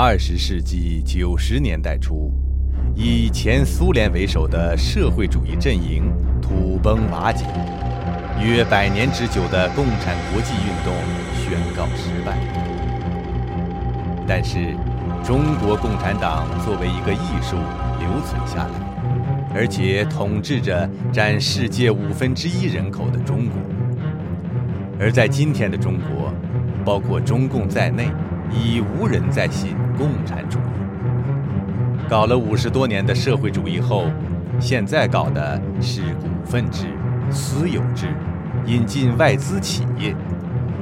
二十世纪九十年代初，以前苏联为首的社会主义阵营土崩瓦解，约百年之久的共产国际运动宣告失败。但是，中国共产党作为一个艺术留存下来，而且统治着占世界五分之一人口的中国。而在今天的中国，包括中共在内，已无人再信共产主义。搞了五十多年的社会主义后，现在搞的是股份制、私有制，引进外资企业，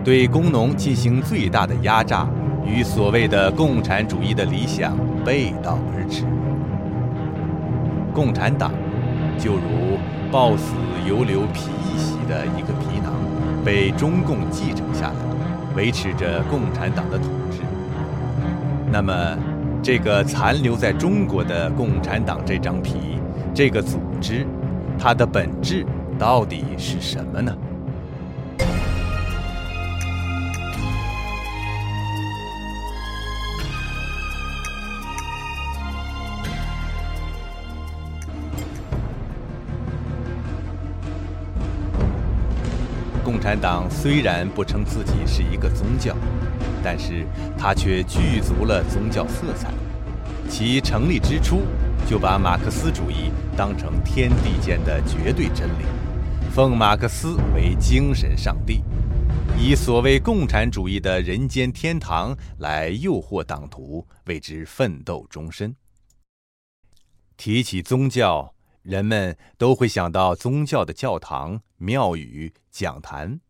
对工农进行最大的压榨，与所谓的共产主义的理想背道而驰。共产党就如抱死犹留皮一袭的一个皮囊。被中共继承下来，维持着共产党的统治。那么，这个残留在中国的共产党这张皮，这个组织，它的本质到底是什么呢？共产党虽然不称自己是一个宗教，但是它却具足了宗教色彩。其成立之初，就把马克思主义当成天地间的绝对真理，奉马克思为精神上帝，以所谓共产主义的人间天堂来诱惑党徒，为之奋斗终身。提起宗教。人们都会想到宗教的教堂、庙宇、讲坛。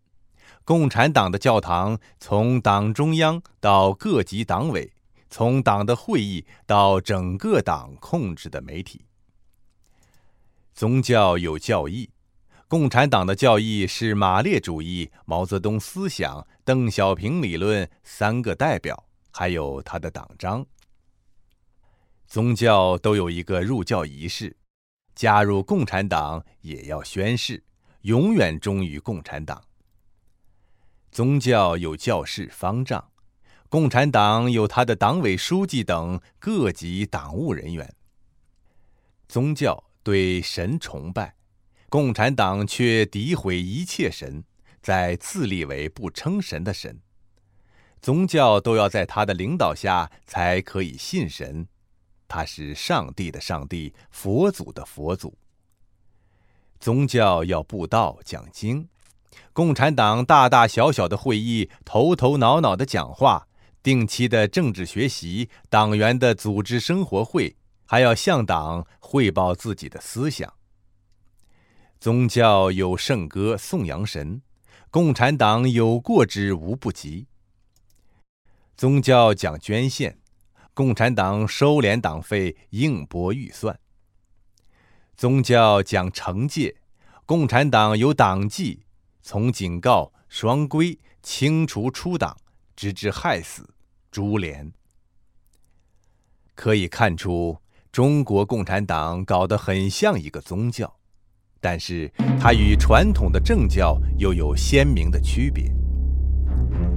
共产党的教堂，从党中央到各级党委，从党的会议到整个党控制的媒体。宗教有教义，共产党的教义是马列主义、毛泽东思想、邓小平理论三个代表，还有他的党章。宗教都有一个入教仪式。加入共产党也要宣誓，永远忠于共产党。宗教有教士方丈，共产党有他的党委书记等各级党务人员。宗教对神崇拜，共产党却诋毁一切神，在自立为不称神的神。宗教都要在他的领导下才可以信神。他是上帝的上帝，佛祖的佛祖。宗教要布道讲经，共产党大大小小的会议，头头脑脑的讲话，定期的政治学习，党员的组织生活会，还要向党汇报自己的思想。宗教有圣歌颂扬神，共产党有过之无不及。宗教讲捐献。共产党收敛党费，应拨预算。宗教讲惩戒，共产党有党纪，从警告、双规、清除出党，直至害死、株连。可以看出，中国共产党搞得很像一个宗教，但是它与传统的政教又有鲜明的区别。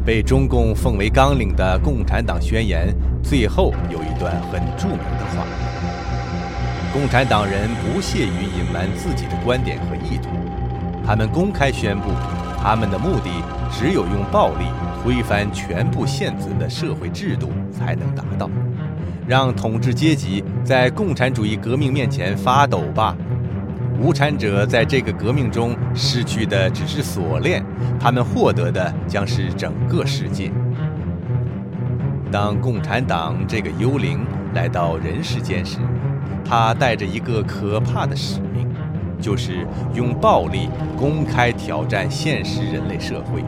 被中共奉为纲领的《共产党宣言》最后有一段很著名的话：“共产党人不屑于隐瞒自己的观点和意图，他们公开宣布，他们的目的只有用暴力推翻全部现存的社会制度才能达到，让统治阶级在共产主义革命面前发抖吧。”无产者在这个革命中失去的只是锁链，他们获得的将是整个世界。当共产党这个幽灵来到人世间时，他带着一个可怕的使命，就是用暴力公开挑战现实人类社会，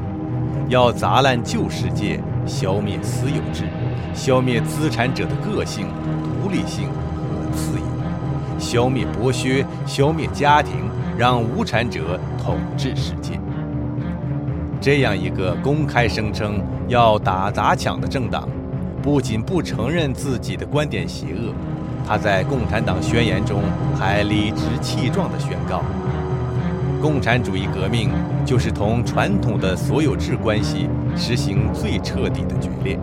要砸烂旧世界，消灭私有制，消灭资产者的个性、独立性和自由。消灭剥削，消灭家庭，让无产者统治世界。这样一个公开声称要打砸抢的政党，不仅不承认自己的观点邪恶，他在《共产党宣言》中还理直气壮地宣告：共产主义革命就是同传统的所有制关系实行最彻底的决裂。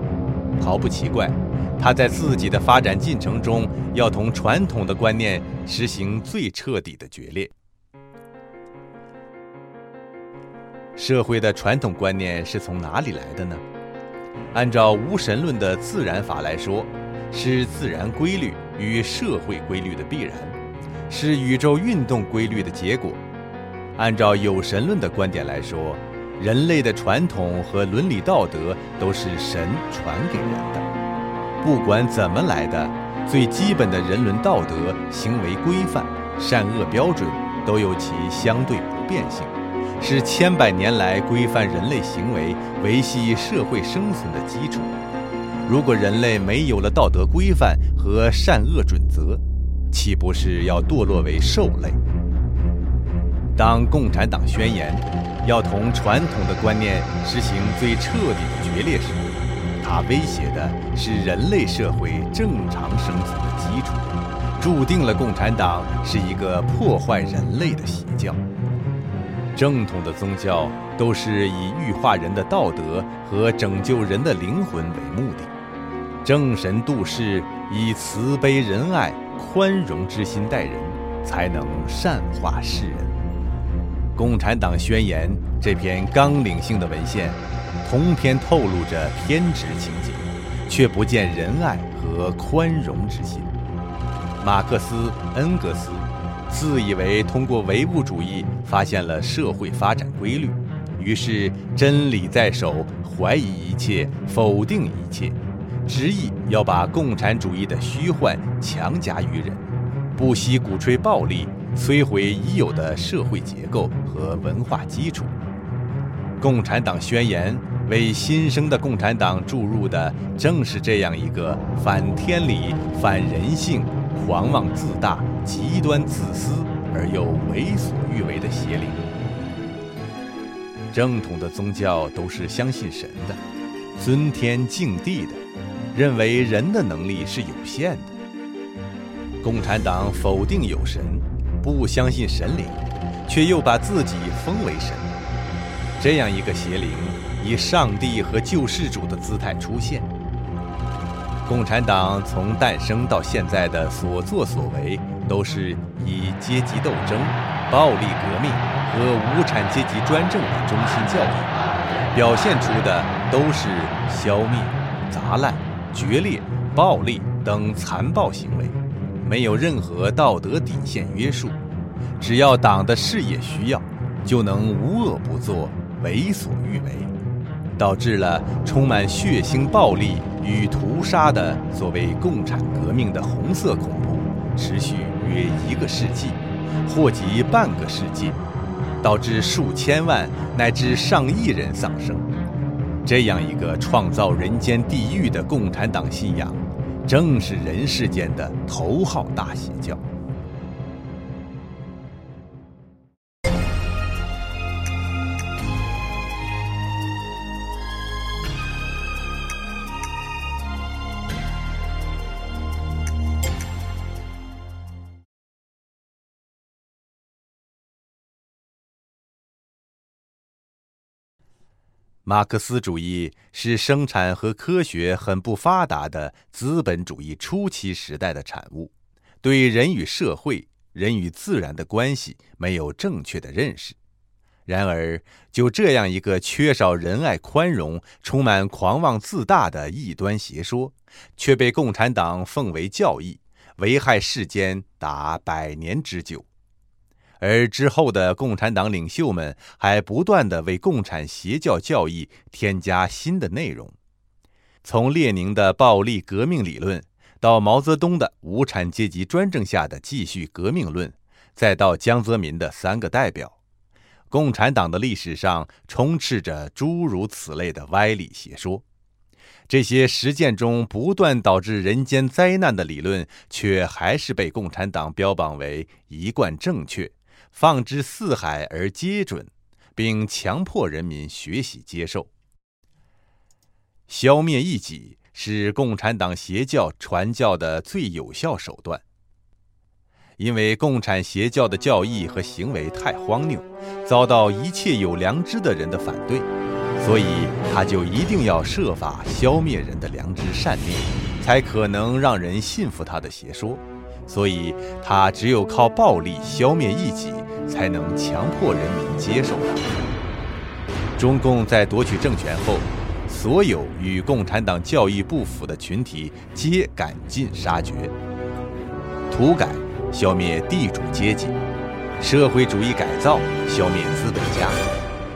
毫不奇怪，他在自己的发展进程中要同传统的观念实行最彻底的决裂。社会的传统观念是从哪里来的呢？按照无神论的自然法来说，是自然规律与社会规律的必然，是宇宙运动规律的结果。按照有神论的观点来说，人类的传统和伦理道德都是神传给人的，不管怎么来的，最基本的人伦道德、行为规范、善恶标准都有其相对不变性。是千百年来规范人类行为、维系社会生存的基础。如果人类没有了道德规范和善恶准则，岂不是要堕落为兽类？当共产党宣言要同传统的观念实行最彻底的决裂时，它威胁的是人类社会正常生存的基础，注定了共产党是一个破坏人类的邪教。正统的宗教都是以欲化人的道德和拯救人的灵魂为目的，正神度世，以慈悲仁爱、宽容之心待人，才能善化世人。共产党宣言这篇纲领性的文献，通篇透露着偏执情节，却不见仁爱和宽容之心。马克思、恩格斯。自以为通过唯物主义发现了社会发展规律，于是真理在手，怀疑一切，否定一切，执意要把共产主义的虚幻强加于人，不惜鼓吹暴力，摧毁已有的社会结构和文化基础。共产党宣言为新生的共产党注入的，正是这样一个反天理、反人性。狂妄自大、极端自私而又为所欲为的邪灵。正统的宗教都是相信神的，尊天敬地的，认为人的能力是有限的。共产党否定有神，不相信神灵，却又把自己封为神。这样一个邪灵，以上帝和救世主的姿态出现。共产党从诞生到现在的所作所为，都是以阶级斗争、暴力革命和无产阶级专政为中心教义，表现出的都是消灭、砸烂、决裂、暴力等残暴行为，没有任何道德底线约束，只要党的事业需要，就能无恶不作、为所欲为。导致了充满血腥暴力与屠杀的所谓共产革命的红色恐怖，持续约一个世纪，或及半个世纪，导致数千万乃至上亿人丧生。这样一个创造人间地狱的共产党信仰，正是人世间的头号大邪教。马克思主义是生产和科学很不发达的资本主义初期时代的产物，对人与社会、人与自然的关系没有正确的认识。然而，就这样一个缺少仁爱、宽容、充满狂妄自大的异端邪说，却被共产党奉为教义，危害世间达百年之久。而之后的共产党领袖们还不断地为共产邪教教义添加新的内容，从列宁的暴力革命理论，到毛泽东的无产阶级专政下的继续革命论，再到江泽民的三个代表，共产党的历史上充斥着诸如此类的歪理邪说。这些实践中不断导致人间灾难的理论，却还是被共产党标榜为一贯正确。放之四海而皆准，并强迫人民学习接受。消灭异己是共产党邪教传教的最有效手段。因为共产邪教的教义和行为太荒谬，遭到一切有良知的人的反对，所以他就一定要设法消灭人的良知善念，才可能让人信服他的邪说。所以他只有靠暴力消灭异己，才能强迫人民接受他。中共在夺取政权后，所有与共产党教义不符的群体皆赶尽杀绝。土改消灭地主阶级，社会主义改造消灭资本家，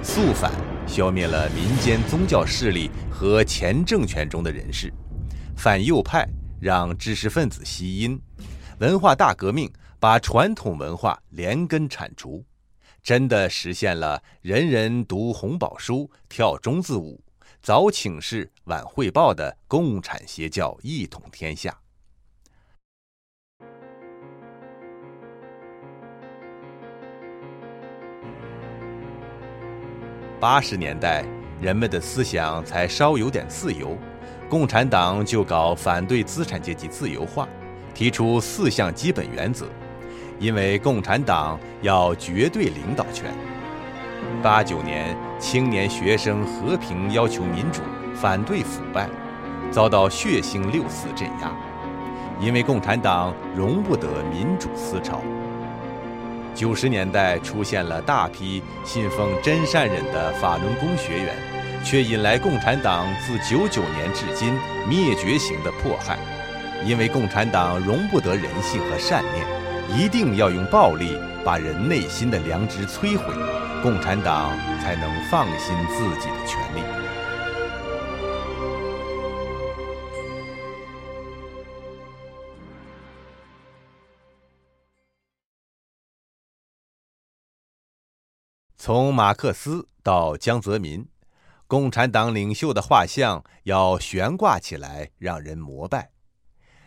肃反消灭了民间宗教势力和前政权中的人士，反右派让知识分子吸阴，文化大革命把传统文化连根铲除，真的实现了人人读红宝书、跳中字舞、早请示晚汇报的共产邪教一统天下。八十年代，人们的思想才稍有点自由，共产党就搞反对资产阶级自由化，提出四项基本原则，因为共产党要绝对领导权。八九年，青年学生和平要求民主，反对腐败，遭到血腥六四镇压，因为共产党容不得民主思潮。九十年代出现了大批信奉真善忍的法轮功学员，却引来共产党自九九年至今灭绝型的迫害。因为共产党容不得人性和善念，一定要用暴力把人内心的良知摧毁，共产党才能放心自己的权利。从马克思到江泽民，共产党领袖的画像要悬挂起来，让人膜拜。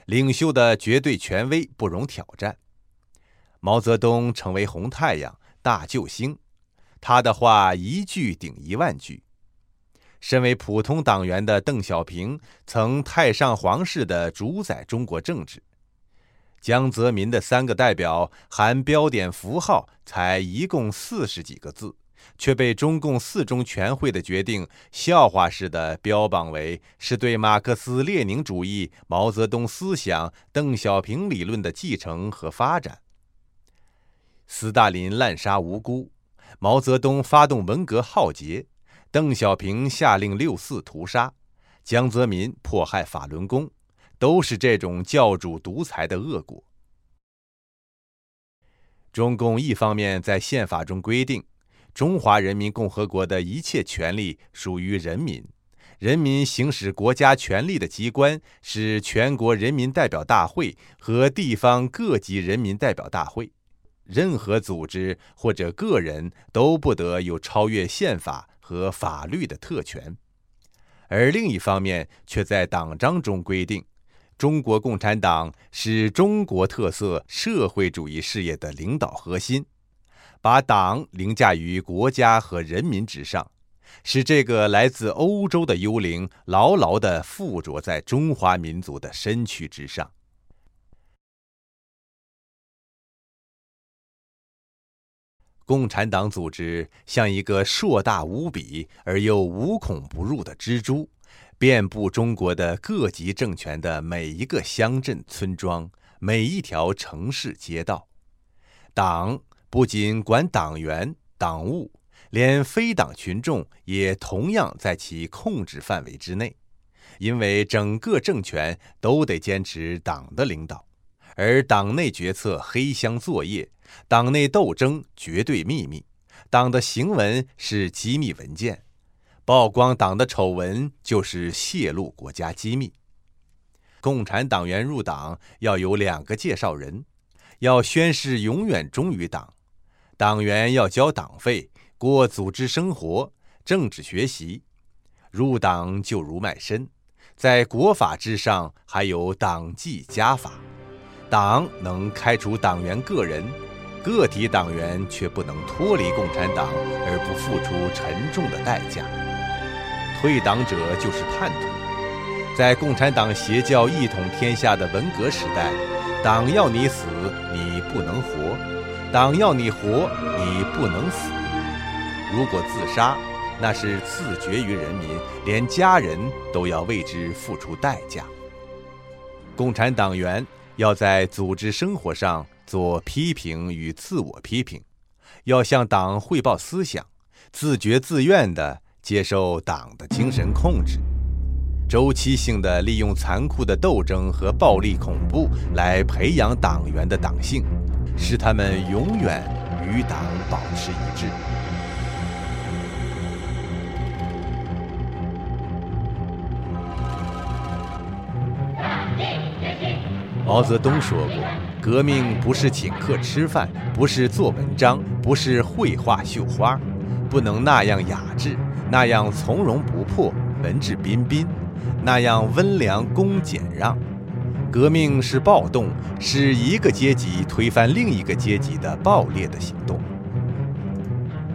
领袖的绝对权威不容挑战。毛泽东成为红太阳、大救星，他的话一句顶一万句。身为普通党员的邓小平曾太上皇似的主宰中国政治。江泽民的三个代表含标点符号才一共四十几个字，却被中共四中全会的决定笑话似的标榜为是对马克思列宁主义、毛泽东思想、邓小平理论的继承和发展。斯大林滥杀无辜，毛泽东发动文革浩劫，邓小平下令六四屠杀，江泽民迫害法轮功。都是这种教主独裁的恶果。中共一方面在宪法中规定，中华人民共和国的一切权利属于人民，人民行使国家权力的机关是全国人民代表大会和地方各级人民代表大会，任何组织或者个人都不得有超越宪法和法律的特权。而另一方面却在党章中规定。中国共产党是中国特色社会主义事业的领导核心，把党凌驾于国家和人民之上，使这个来自欧洲的幽灵牢牢地附着在中华民族的身躯之上。共产党组织像一个硕大无比而又无孔不入的蜘蛛。遍布中国的各级政权的每一个乡镇村庄，每一条城市街道，党不仅管党员党务，连非党群众也同样在其控制范围之内，因为整个政权都得坚持党的领导，而党内决策黑箱作业，党内斗争绝对秘密，党的行文是机密文件。曝光党的丑闻就是泄露国家机密。共产党员入党要有两个介绍人，要宣誓永远忠于党。党员要交党费，过组织生活、政治学习。入党就如卖身，在国法之上还有党纪家法。党能开除党员个人，个体党员却不能脱离共产党而不付出沉重的代价。退党者就是叛徒。在共产党邪教一统天下的文革时代，党要你死，你不能活；党要你活，你不能死。如果自杀，那是自绝于人民，连家人都要为之付出代价。共产党员要在组织生活上做批评与自我批评，要向党汇报思想，自觉自愿地接受党的精神控制，周期性地利用残酷的斗争和暴力恐怖来培养党员的党性，使他们永远与党保持一致。毛泽东说过：“革命不是请客吃饭，不是做文章，不是绘画绣花，不能那样雅致，那样从容不迫，文质彬彬，那样温良恭俭让。革命是暴动，是一个阶级推翻另一个阶级的暴烈的行动。”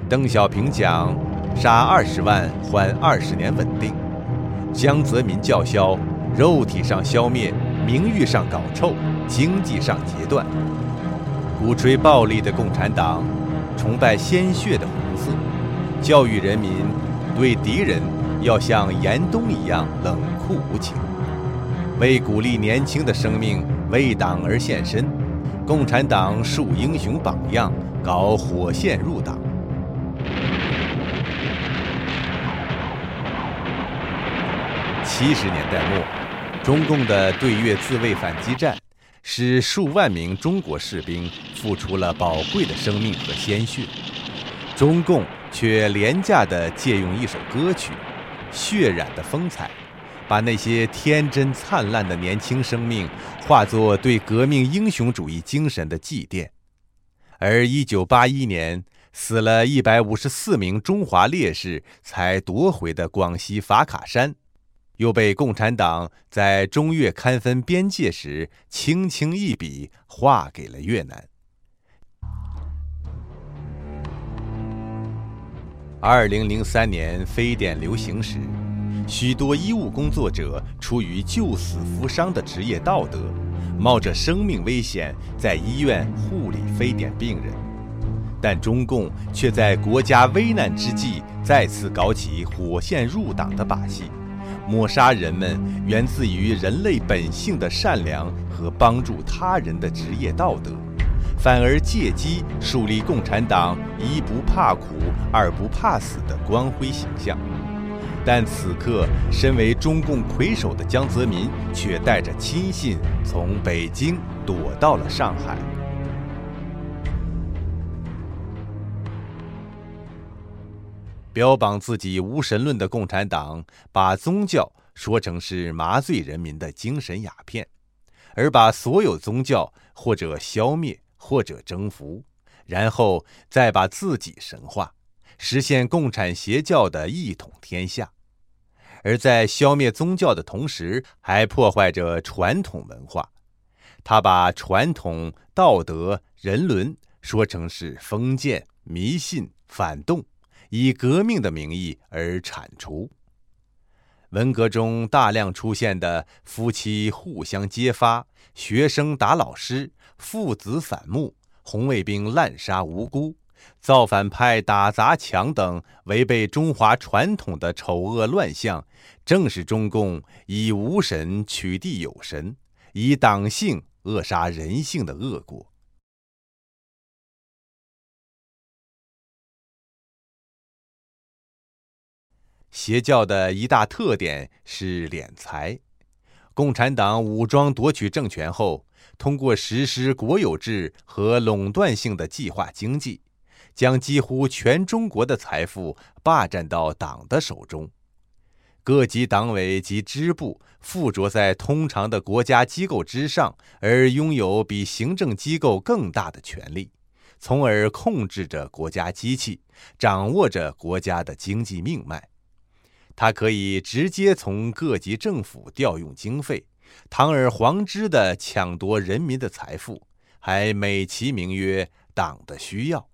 邓小平讲：“杀二十万换二十年稳定。”江泽民叫嚣：“肉体上消灭。”名誉上搞臭，经济上截断，鼓吹暴力的共产党，崇拜鲜血的红色，教育人民对敌人要像严冬一样冷酷无情。为鼓励年轻的生命为党而献身，共产党树英雄榜样，搞火线入党。七十年代末。中共的对越自卫反击战，使数万名中国士兵付出了宝贵的生命和鲜血，中共却廉价地借用一首歌曲，血染的风采，把那些天真灿烂的年轻生命化作对革命英雄主义精神的祭奠。而1981年死了一百五十四名中华烈士才夺回的广西法卡山。又被共产党在中越勘分边界时轻轻一笔划给了越南。二零零三年非典流行时，许多医务工作者出于救死扶伤的职业道德，冒着生命危险在医院护理非典病人，但中共却在国家危难之际再次搞起火线入党的把戏。抹杀人们源自于人类本性的善良和帮助他人的职业道德，反而借机树立共产党一不怕苦、二不怕死的光辉形象。但此刻，身为中共魁首的江泽民却带着亲信从北京躲到了上海。标榜自己无神论的共产党，把宗教说成是麻醉人民的精神鸦片，而把所有宗教或者消灭，或者征服，然后再把自己神化，实现共产邪教的一统天下。而在消灭宗教的同时，还破坏着传统文化。他把传统道德、人伦说成是封建、迷信、反动。以革命的名义而铲除。文革中大量出现的夫妻互相揭发、学生打老师、父子反目、红卫兵滥杀无辜、造反派打砸抢等违背中华传统的丑恶乱象，正是中共以无神取缔有神，以党性扼杀人性的恶果。邪教的一大特点是敛财。共产党武装夺取政权后，通过实施国有制和垄断性的计划经济，将几乎全中国的财富霸占到党的手中。各级党委及支部附着在通常的国家机构之上，而拥有比行政机构更大的权力，从而控制着国家机器，掌握着国家的经济命脉。他可以直接从各级政府调用经费，堂而皇之地抢夺人民的财富，还美其名曰“党的需要”。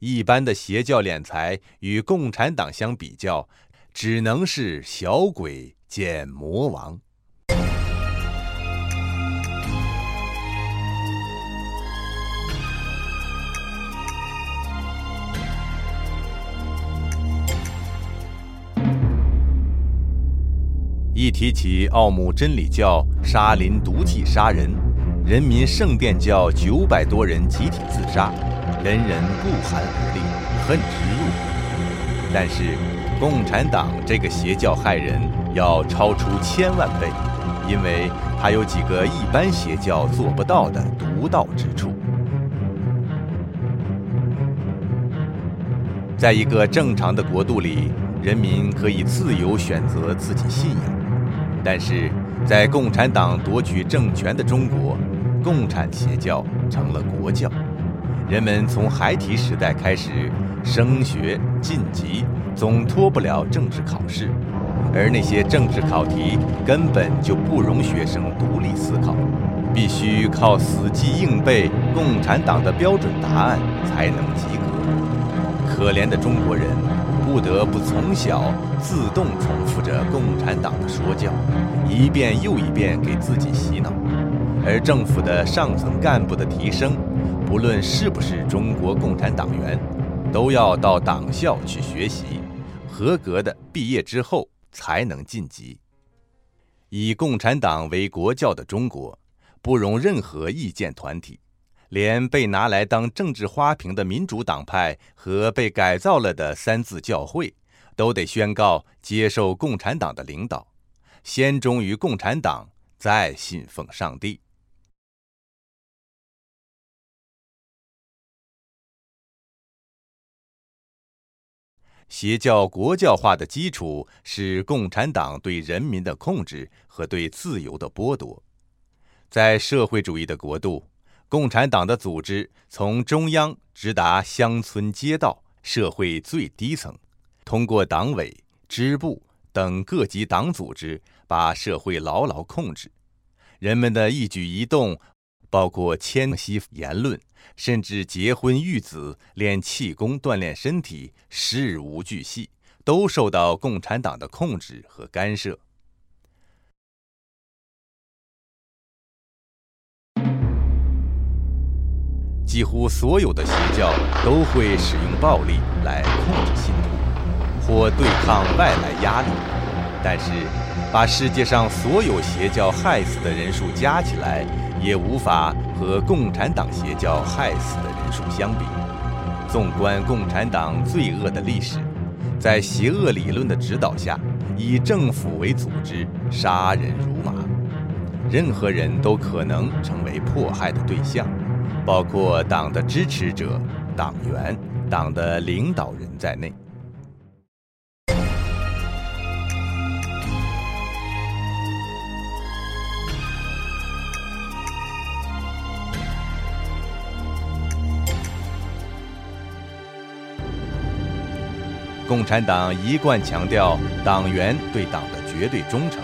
一般的邪教敛财与共产党相比较，只能是小鬼见魔王。一提起奥姆真理教，沙林毒气杀人。人民圣殿教九百多人集体自杀，人人不寒而栗，恨之入骨。但是，共产党这个邪教害人要超出千万倍，因为它有几个一般邪教做不到的独到之处。在一个正常的国度里，人民可以自由选择自己信仰。但是在共产党夺取政权的中国，共产邪教成了国教。人们从孩提时代开始升学晋级，总脱不了政治考试，而那些政治考题根本就不容学生独立思考，必须靠死记硬背共产党的标准答案才能及格。可怜的中国人。不得不从小自动重复着共产党的说教，一遍又一遍给自己洗脑。而政府的上层干部的提升，不论是不是中国共产党员，都要到党校去学习，合格的毕业之后才能晋级。以共产党为国教的中国，不容任何意见团体。连被拿来当政治花瓶的民主党派和被改造了的三自教会，都得宣告接受共产党的领导，先忠于共产党，再信奉上帝。邪教国教化的基础是共产党对人民的控制和对自由的剥夺，在社会主义的国度。共产党的组织从中央直达乡村街道、社会最低层，通过党委、支部等各级党组织把社会牢牢控制。人们的一举一动，包括迁徙、言论，甚至结婚育子、练气功、锻炼身体，事无巨细，都受到共产党的控制和干涉。几乎所有的邪教都会使用暴力来控制信徒，或对抗外来压力。但是，把世界上所有邪教害死的人数加起来，也无法和共产党邪教害死的人数相比。纵观共产党罪恶的历史，在邪恶理论的指导下，以政府为组织，杀人如麻，任何人都可能成为迫害的对象。包括党的支持者、党员、党的领导人在内，共产党一贯强调党员对党的绝对忠诚，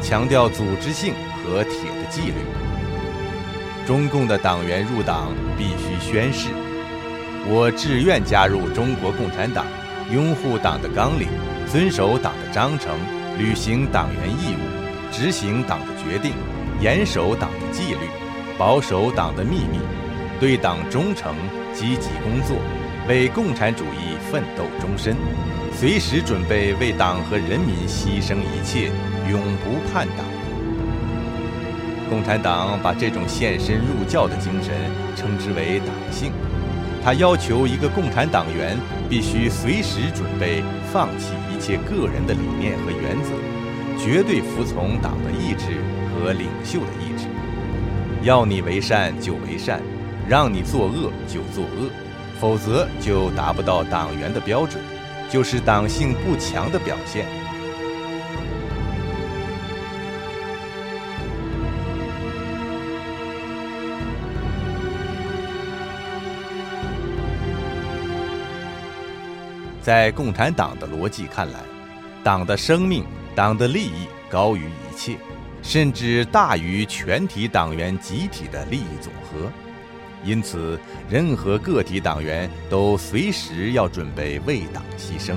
强调组织性和铁的纪律。中共的党员入党必须宣誓：“我志愿加入中国共产党，拥护党的纲领，遵守党的章程，履行党员义务，执行党的决定，严守党的纪律，保守党的秘密，对党忠诚，积极工作，为共产主义奋斗终身，随时准备为党和人民牺牲一切，永不叛党。”共产党把这种献身入教的精神称之为党性。他要求一个共产党员必须随时准备放弃一切个人的理念和原则，绝对服从党的意志和领袖的意志。要你为善就为善，让你作恶就作恶，否则就达不到党员的标准，就是党性不强的表现。在共产党的逻辑看来，党的生命、党的利益高于一切，甚至大于全体党员集体的利益总和。因此，任何个体党员都随时要准备为党牺牲。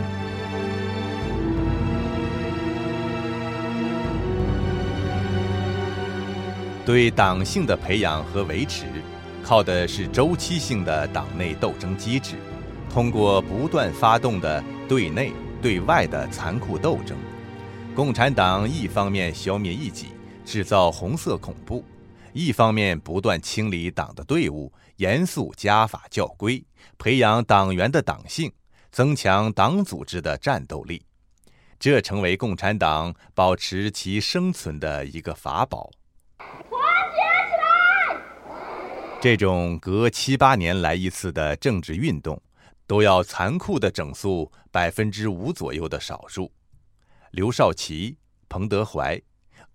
对党性的培养和维持，靠的是周期性的党内斗争机制。通过不断发动的对内对外的残酷斗争，共产党一方面消灭异己，制造红色恐怖，一方面不断清理党的队伍，严肃家法教规，培养党员的党性，增强党组织的战斗力，这成为共产党保持其生存的一个法宝。团结起来！这种隔七八年来一次的政治运动，都要残酷地整肃百分之五左右的少数。刘少奇、彭德怀，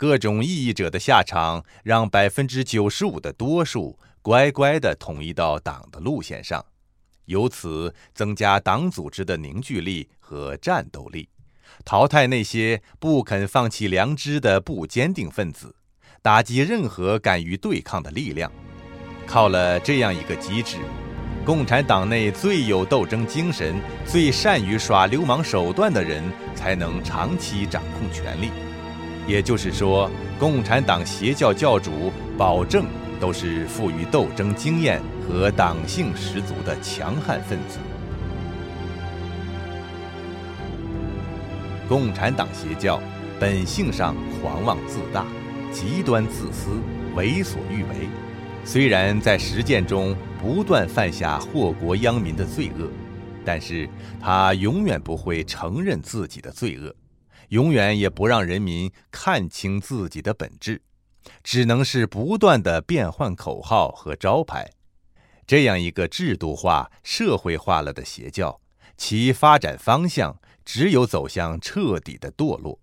各种异议者的下场，让百分之九十五的多数乖乖地统一到党的路线上，由此增加党组织的凝聚力和战斗力，淘汰那些不肯放弃良知的不坚定分子，打击任何敢于对抗的力量。靠了这样一个机制。共产党内最有斗争精神、最善于耍流氓手段的人，才能长期掌控权力。也就是说，共产党邪教教主保证都是富于斗争经验和党性十足的强悍分子。共产党邪教本性上狂妄自大、极端自私、为所欲为。虽然在实践中不断犯下祸国殃民的罪恶，但是他永远不会承认自己的罪恶，永远也不让人民看清自己的本质，只能是不断的变换口号和招牌。这样一个制度化、社会化了的邪教，其发展方向只有走向彻底的堕落。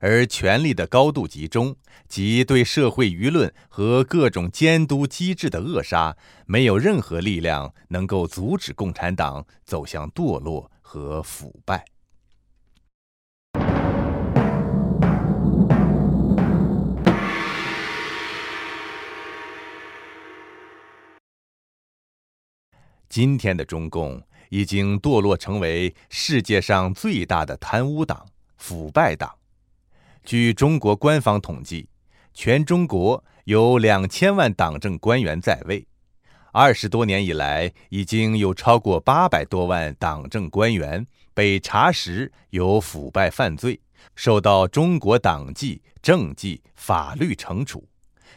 而权力的高度集中及对社会舆论和各种监督机制的扼杀，没有任何力量能够阻止共产党走向堕落和腐败。今天的中共已经堕落成为世界上最大的贪污党、腐败党。据中国官方统计，全中国有两千万党政官员在位。二十多年以来，已经有超过八百多万党政官员被查实有腐败犯罪，受到中国党纪、政纪、法律惩处。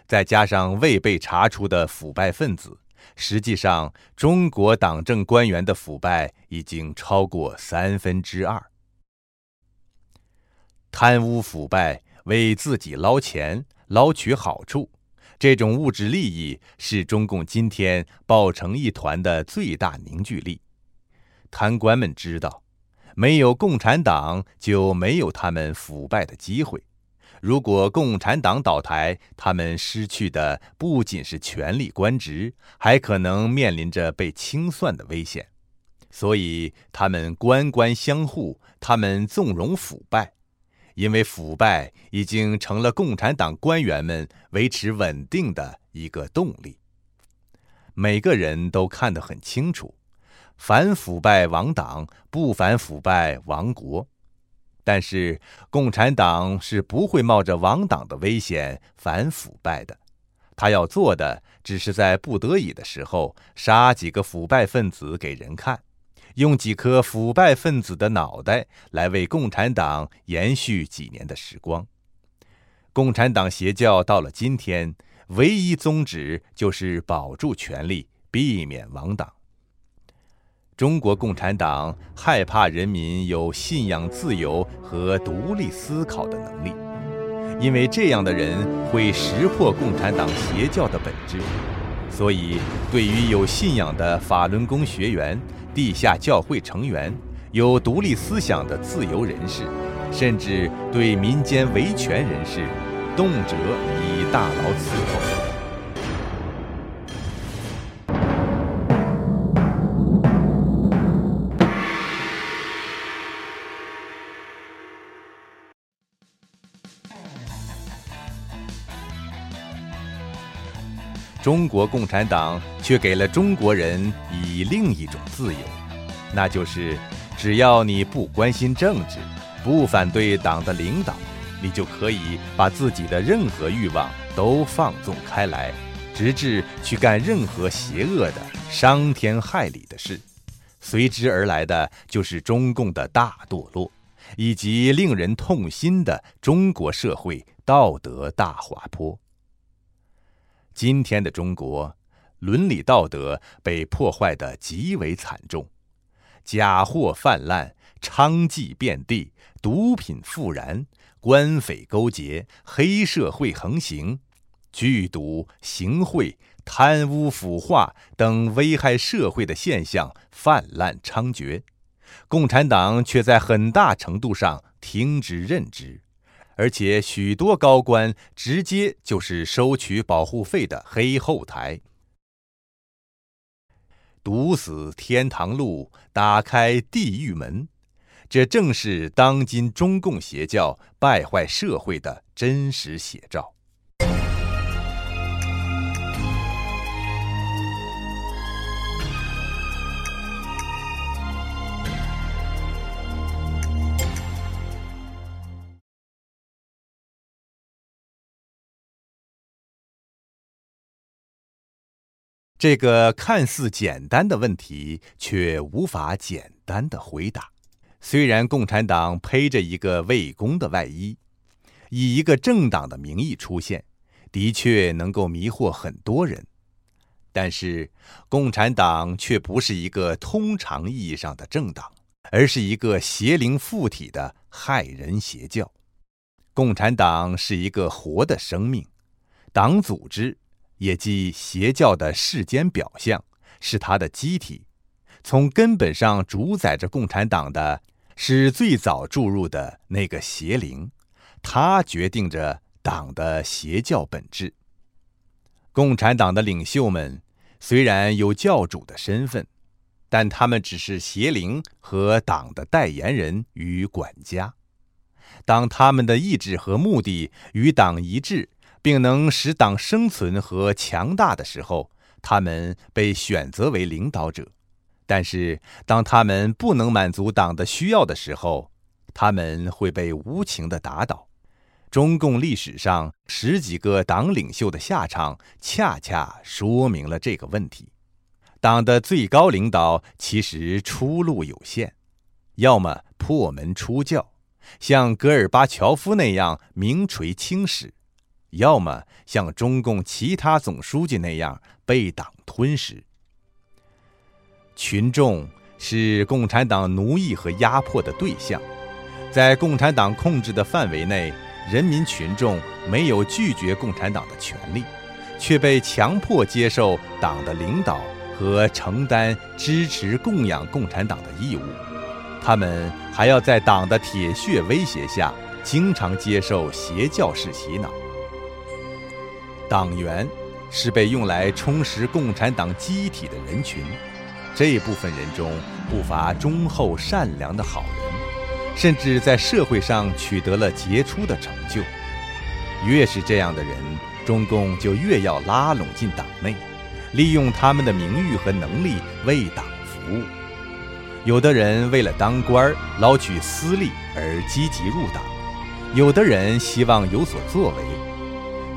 再加上未被查出的腐败分子，实际上中国党政官员的腐败已经超过三分之二。贪污腐败，为自己捞钱、捞取好处，这种物质利益是中共今天抱成一团的最大凝聚力。贪官们知道，没有共产党就没有他们腐败的机会。如果共产党倒台，他们失去的不仅是权力官职，还可能面临着被清算的危险。所以，他们官官相护，他们纵容腐败。因为腐败已经成了共产党官员们维持稳定的一个动力。每个人都看得很清楚，反腐败亡党，不反腐败亡国。但是共产党是不会冒着亡党的危险反腐败的，他要做的只是在不得已的时候杀几个腐败分子给人看。用几颗腐败分子的脑袋来为共产党延续几年的时光。共产党邪教到了今天，唯一宗旨就是保住权力，避免亡党。中国共产党害怕人民有信仰自由和独立思考的能力，因为这样的人会识破共产党邪教的本质。所以，对于有信仰的法轮功学员。地下教会成员，有独立思想的自由人士，甚至对民间维权人士，动辄以大牢伺候。中国共产党却给了中国人以另一种自由，那就是只要你不关心政治，不反对党的领导，你就可以把自己的任何欲望都放纵开来，直至去干任何邪恶的、伤天害理的事。随之而来的就是中共的大堕落，以及令人痛心的中国社会道德大滑坡。今天的中国，伦理道德被破坏的极为惨重，假货泛滥，娼妓遍地，毒品复燃，官匪勾结，黑社会横行，剧毒、行贿、贪污腐化等危害社会的现象泛滥猖獗，共产党却在很大程度上听之任之。而且许多高官直接就是收取保护费的黑后台，堵死天堂路，打开地狱门，这正是当今中共邪教败坏社会的真实写照。这个看似简单的问题，却无法简单的回答。虽然共产党披着一个为公的外衣，以一个政党的名义出现，的确能够迷惑很多人，但是共产党却不是一个通常意义上的政党，而是一个邪灵附体的害人邪教。共产党是一个活的生命，党组织。也即邪教的世间表象，是它的机体。从根本上主宰着共产党的是最早注入的那个邪灵，它决定着党的邪教本质。共产党的领袖们虽然有教主的身份，但他们只是邪灵和党的代言人与管家。当他们的意志和目的与党一致。并能使党生存和强大的时候，他们被选择为领导者；但是，当他们不能满足党的需要的时候，他们会被无情的打倒。中共历史上十几个党领袖的下场，恰恰说明了这个问题。党的最高领导其实出路有限，要么破门出教，像戈尔巴乔夫那样名垂青史。要么像中共其他总书记那样被党吞噬。群众是共产党奴役和压迫的对象，在共产党控制的范围内，人民群众没有拒绝共产党的权利，却被强迫接受党的领导和承担支持供养共产党的义务。他们还要在党的铁血威胁下，经常接受邪教式洗脑。党员是被用来充实共产党机体的人群，这部分人中不乏忠厚善良的好人，甚至在社会上取得了杰出的成就。越是这样的人，中共就越要拉拢进党内，利用他们的名誉和能力为党服务。有的人为了当官捞取私利而积极入党，有的人希望有所作为。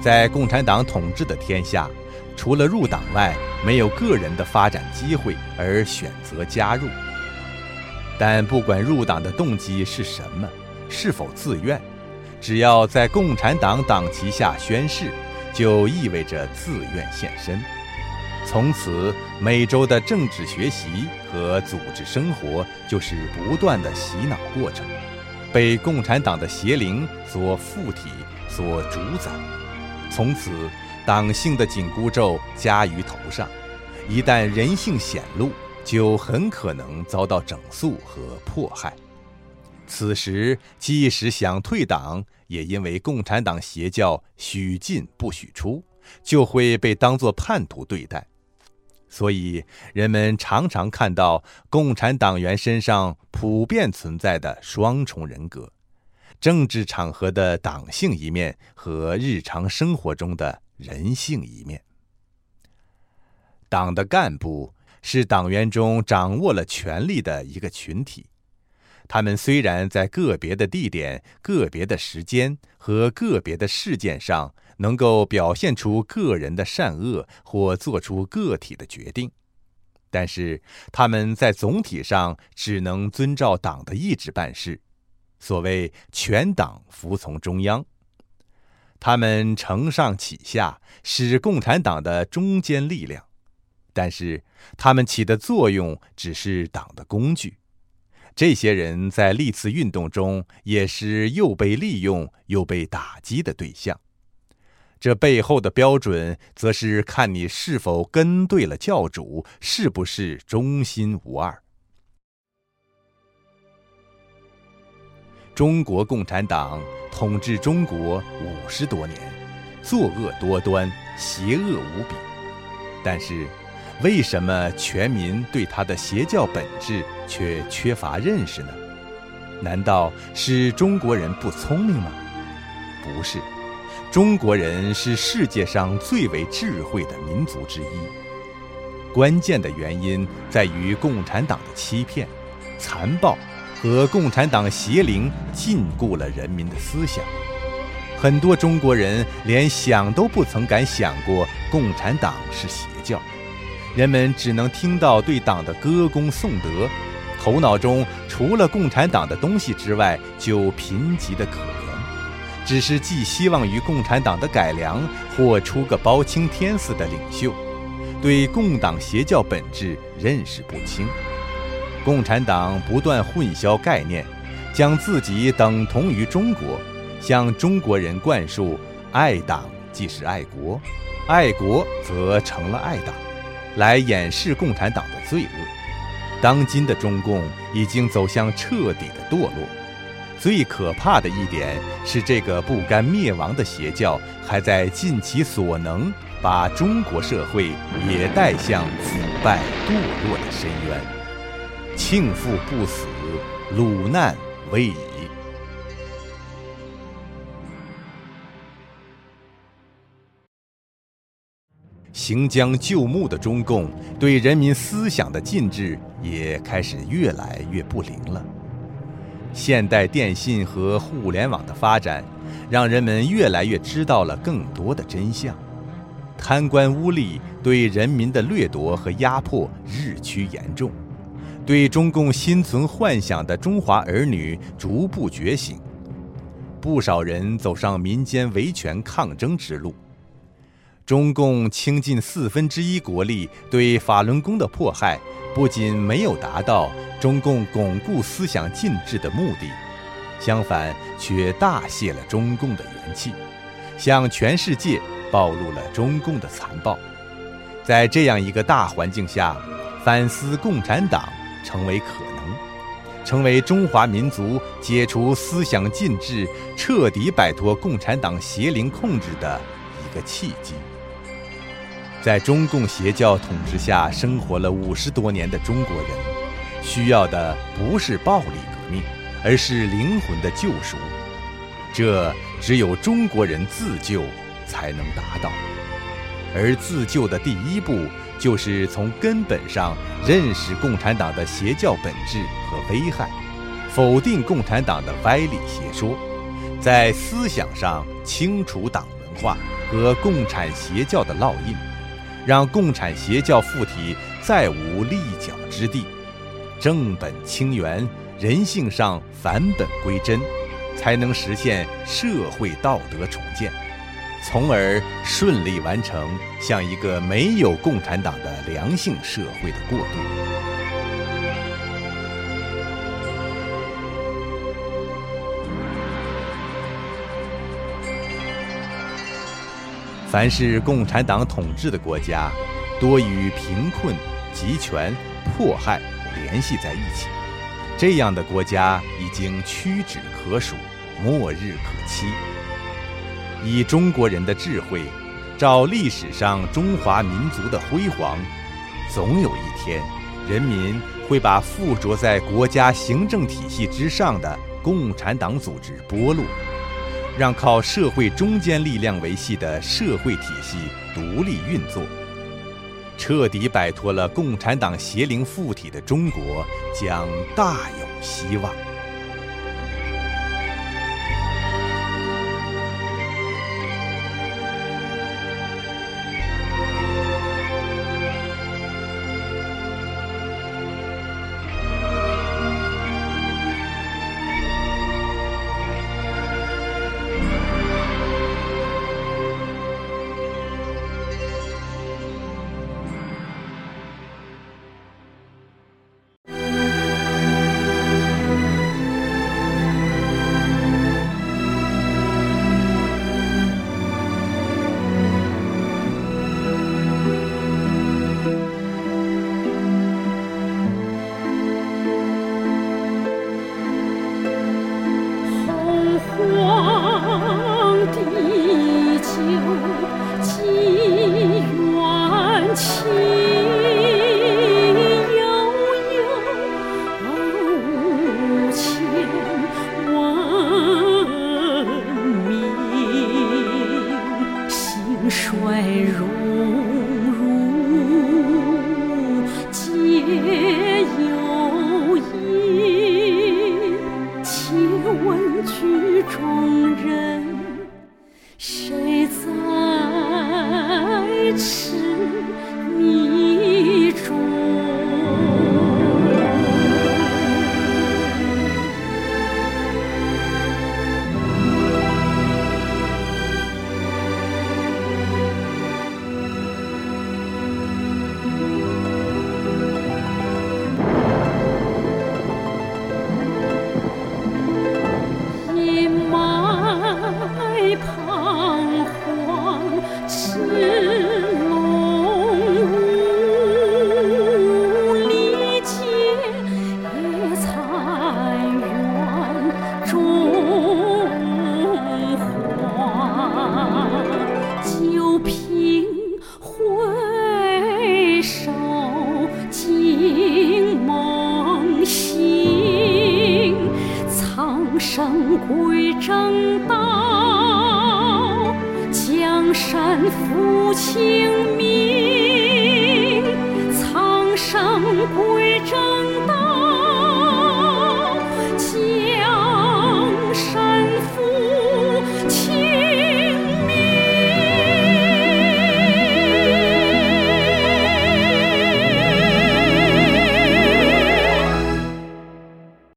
在共产党统治的天下，除了入党外，没有个人的发展机会而选择加入。但不管入党的动机是什么，是否自愿，只要在共产党党旗下宣誓，就意味着自愿献身。从此，每周的政治学习和组织生活就是不断的洗脑过程，被共产党的邪灵所附体、所主宰。从此，党性的紧箍咒加于头上，一旦人性显露，就很可能遭到整肃和迫害。此时，即使想退党，也因为共产党邪教许进不许出，就会被当作叛徒对待。所以，人们常常看到共产党员身上普遍存在的双重人格。政治场合的党性一面和日常生活中的人性一面。党的干部是党员中掌握了权力的一个群体，他们虽然在个别的地点、个别的时间和个别的事件上能够表现出个人的善恶或做出个体的决定，但是他们在总体上只能遵照党的意志办事。所谓全党服从中央。他们承上启下，是共产党的中坚力量，但是他们起的作用只是党的工具。这些人在历次运动中也是又被利用又被打击的对象。这背后的标准，则是看你是否跟对了教主，是不是忠心无二。中国共产党统治中国五十多年，作恶多端，邪恶无比。但是，为什么全民对他的邪教本质却缺乏认识呢？难道是中国人不聪明吗？不是。中国人是世界上最为智慧的民族之一。关键的原因在于共产党的欺骗、残暴和共产党邪灵禁锢了人民的思想。很多中国人连想都不曾敢想过共产党是邪教，人们只能听到对党的歌功颂德，头脑中除了共产党的东西之外，就贫瘠的可怜。只是寄希望于共产党的改良，或出个包青天似的领袖，对共党邪教本质认识不清。共产党不断混淆概念，将自己等同于中国，向中国人灌输“爱党即是爱国，爱国则成了爱党”，来掩饰共产党的罪恶。当今的中共已经走向彻底的堕落。最可怕的一点是，这个不甘灭亡的邪教还在尽其所能，把中国社会也带向腐败堕落的深渊。庆父不死，鲁难未已。行将就木的中共，对人民思想的禁制也开始越来越不灵了。现代电信和互联网的发展，让人们越来越知道了更多的真相。贪官污吏对人民的掠夺和压迫日趋严重，对中共心存幻想的中华儿女逐步觉醒，不少人走上民间维权抗争之路。中共倾尽四分之一国力对法轮功的迫害。不仅没有达到中共巩固思想禁制的目的，相反，却大泄了中共的元气，向全世界暴露了中共的残暴。在这样一个大环境下，反思共产党成为可能，成为中华民族解除思想禁制、彻底摆脱共产党邪灵控制的一个契机。在中共邪教统治下生活了五十多年的中国人，需要的不是暴力革命，而是灵魂的救赎。这只有中国人自救才能达到。而自救的第一步，就是从根本上认识共产党的邪教本质和危害，否定共产党的歪理邪说，在思想上清除党文化和共产邪教的烙印。让共产邪教附体再无立脚之地，正本清源，人性上返本归真，才能实现社会道德重建，从而顺利完成向一个没有共产党的良性社会的过渡。凡是共产党统治的国家，多与贫困、集权、迫害联系在一起。这样的国家已经屈指可数，末日可期。以中国人的智慧，照历史上中华民族的辉煌，总有一天，人民会把附着在国家行政体系之上的共产党组织剥落。让靠社会中坚力量维系的社会体系独立运作，彻底摆脱了共产党邪灵附体的中国将大有希望。